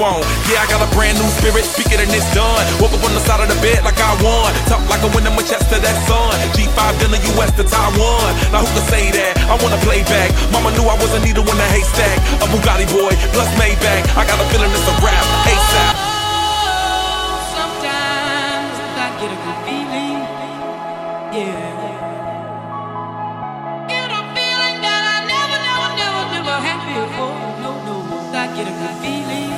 on. Yeah, I got a brand new spirit, speak it and it's done. Woke up on the side of the bed like I won. Talk like a I my chest to that sun. G5 in the US to Taiwan. Now who can say that? I wanna play back. Mama knew I was a needle in the haystack. A Bugatti boy, plus Maybach. I got a feeling it's a rap, ASAP. Oh, sometimes I get a good feeling, yeah. get a good feeling.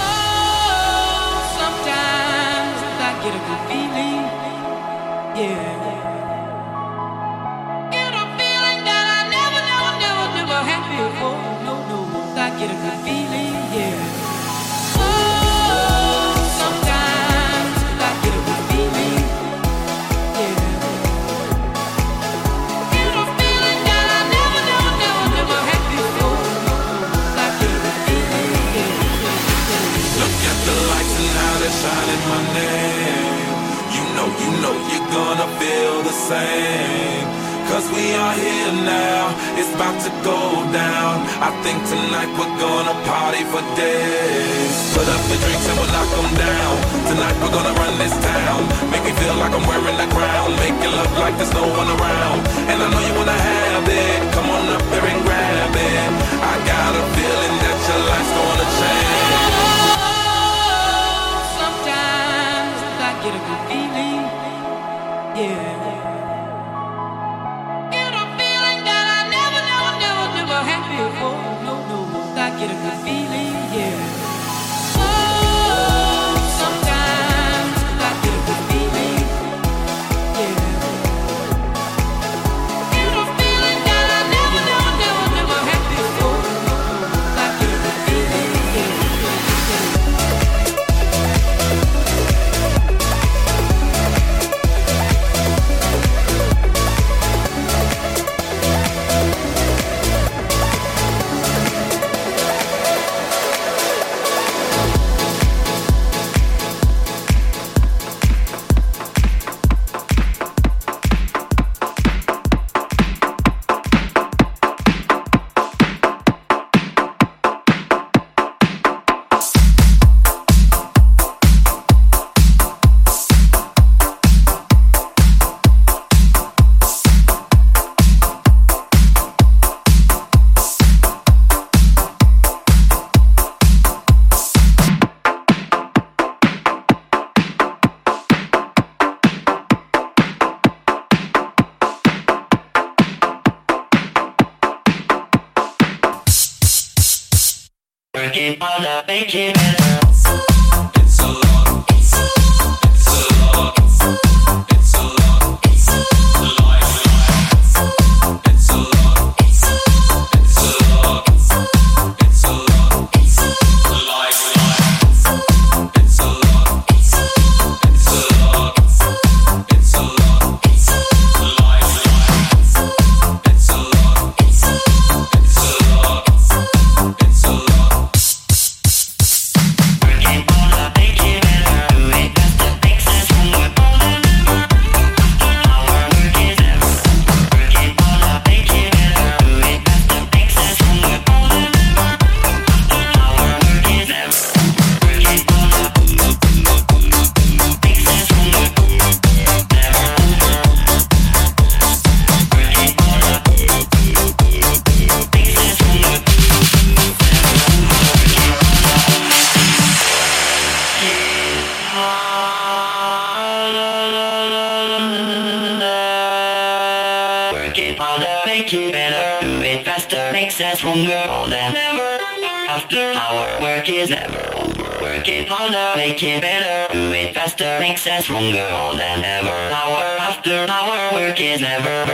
Over. Working harder, make it better. Do it faster, makes us stronger than ever. Hour after hour, work is never.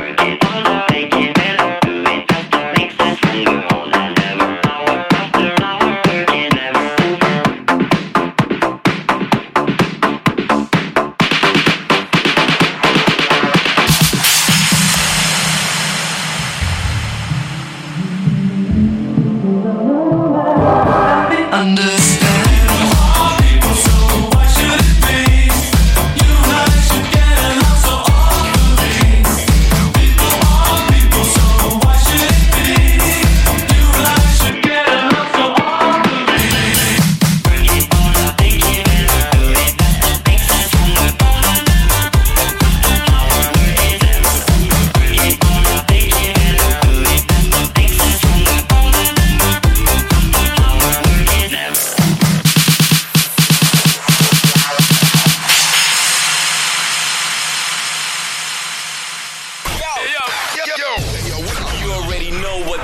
Working harder, make it better.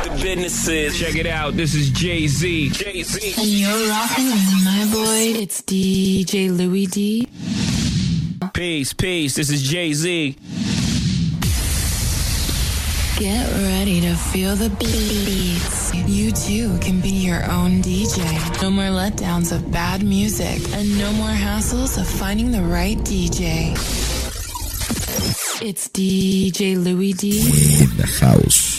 The business is. Check it out. This is Jay Z. Jay Z. And you're rocking with my boy. It's DJ Louis D. Peace, peace. This is Jay Z. Get ready to feel the beats. You too can be your own DJ. No more letdowns of bad music, and no more hassles of finding the right DJ. It's DJ Louis D. in the house.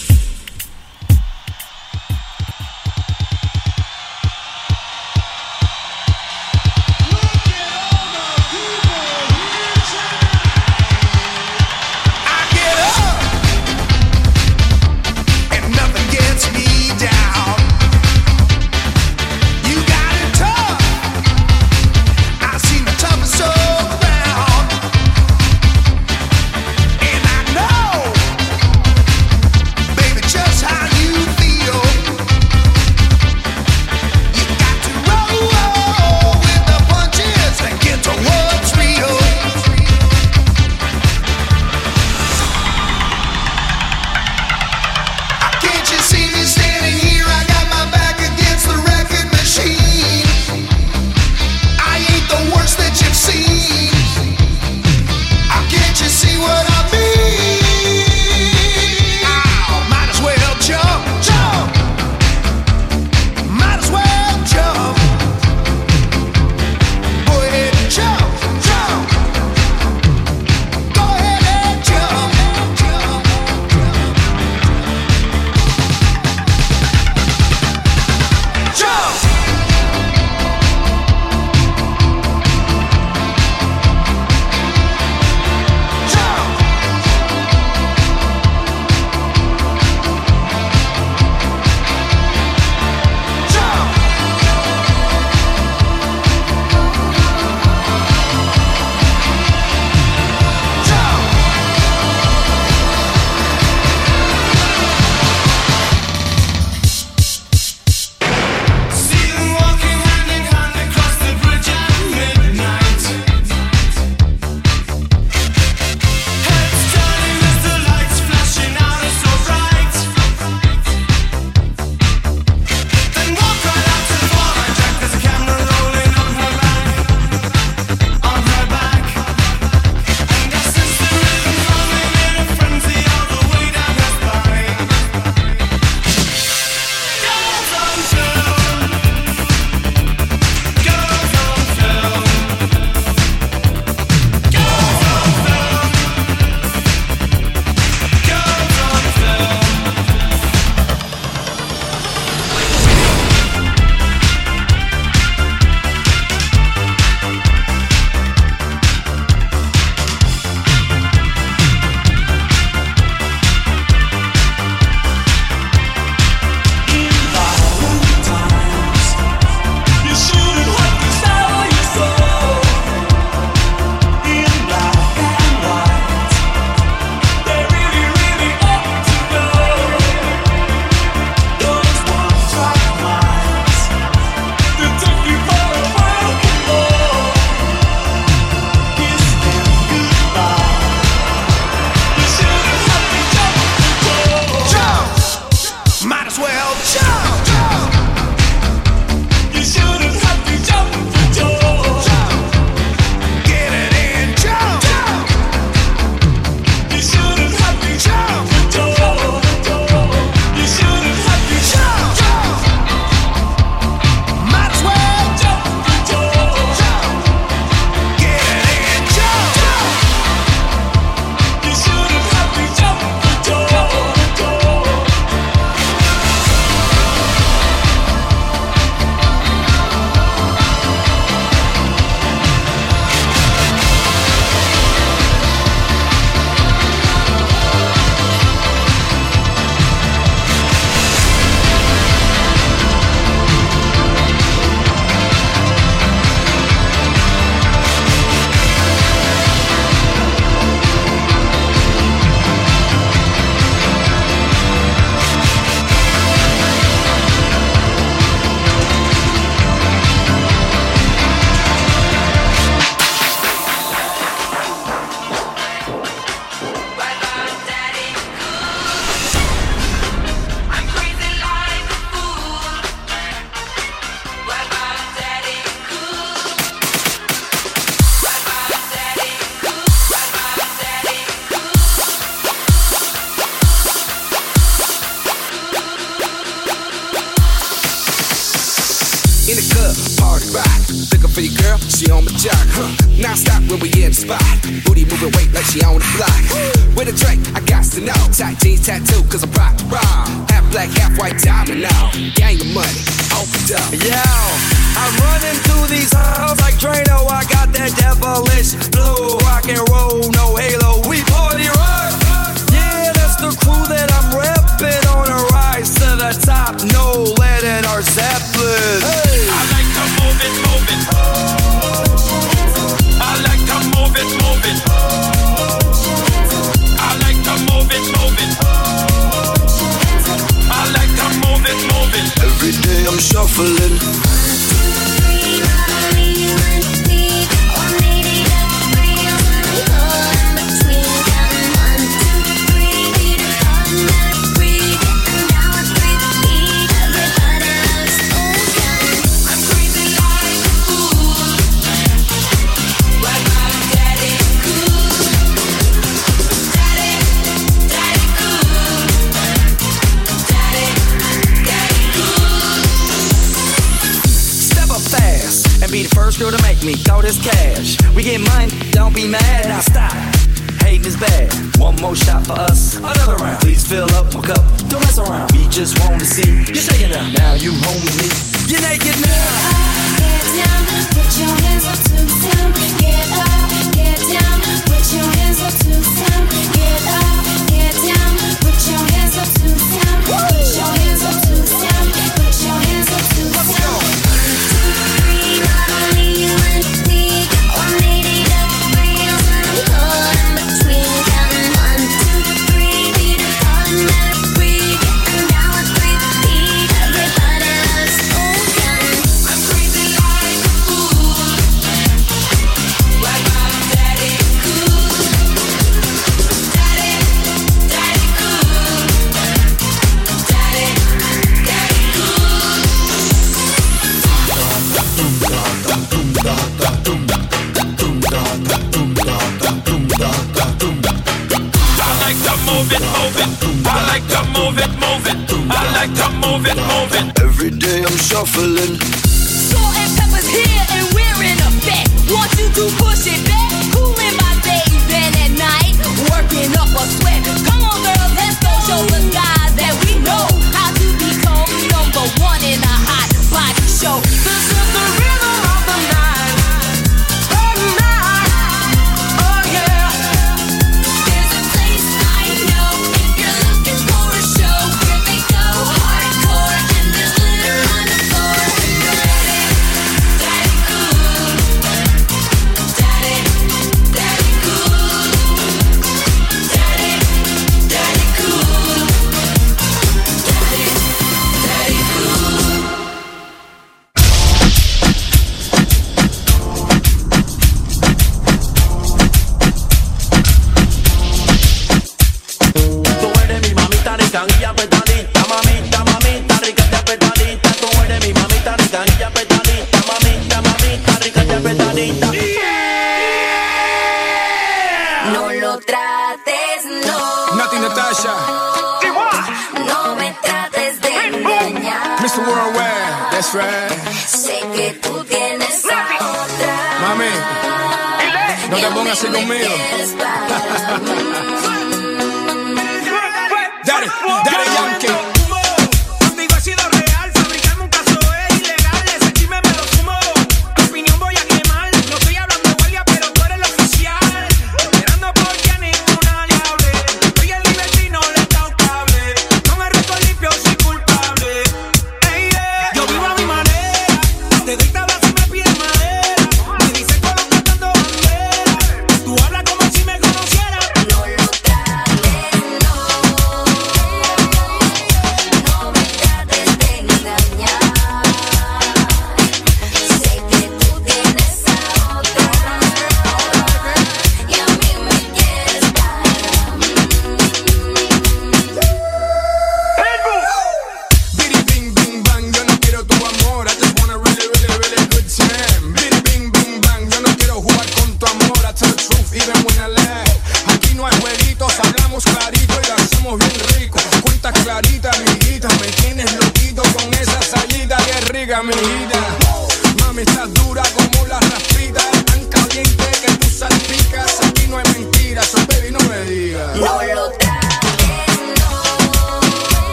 picas, aquí no hay mentiras, so baby no me digas.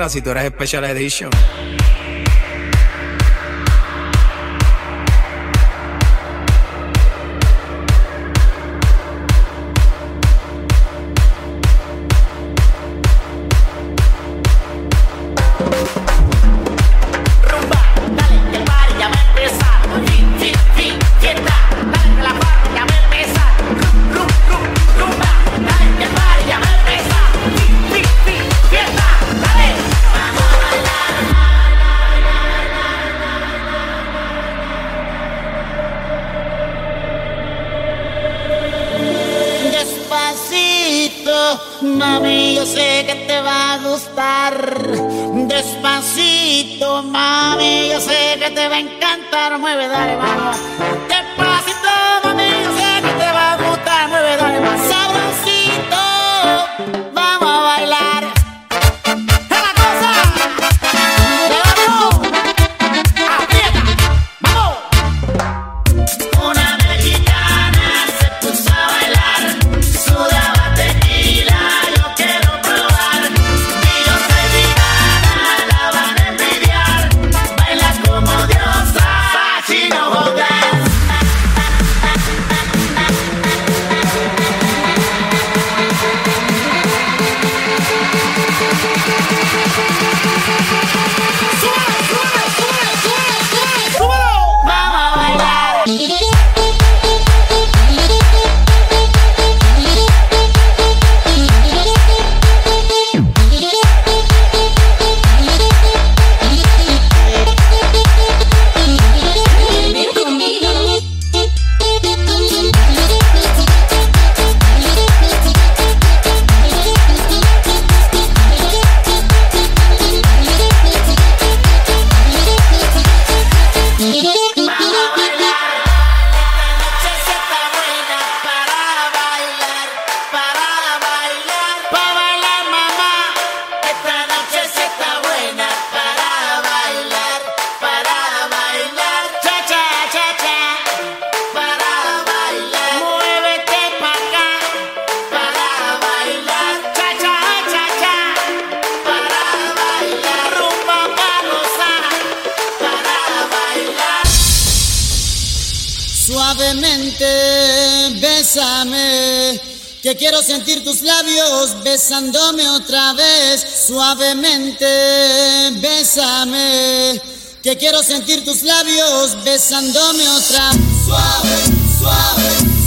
atrás si tú eres Special Edition. Mami, yo sé que te va a gustar. Despacito, mami, yo sé que te va a encantar. Mueve, dale, vamos. tus labios besándome otra vez, suavemente, bésame. Que quiero sentir tus labios besándome otra vez. Suave, suave.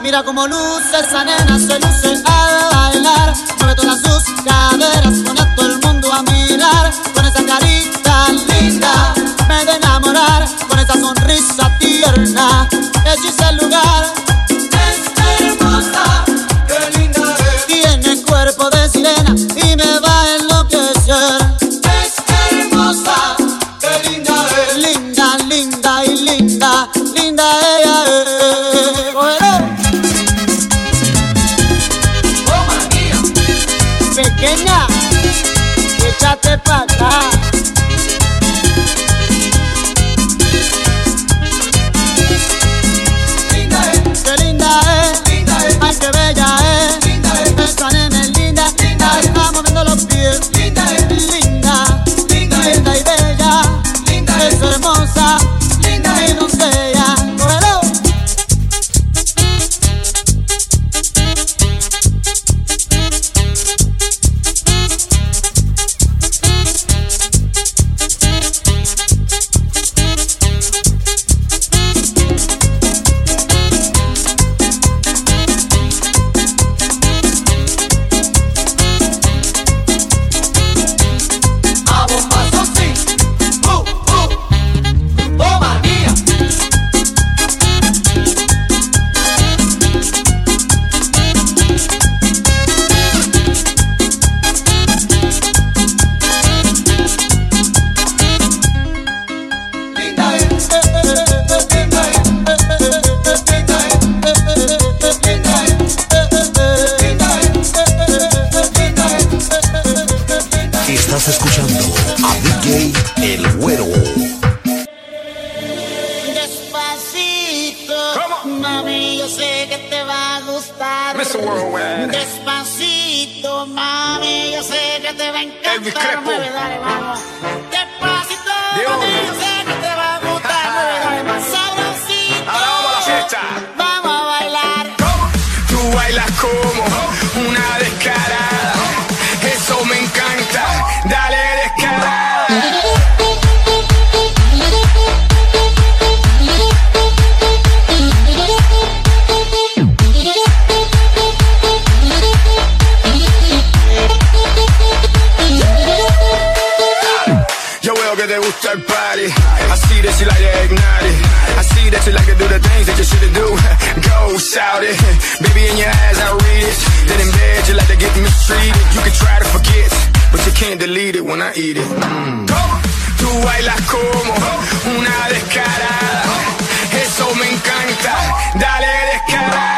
Mira como luce esa nena se luce cool. delete it when I eat it. Mm. Tú bailas como una descarada. Eso me encanta. Dale descarada.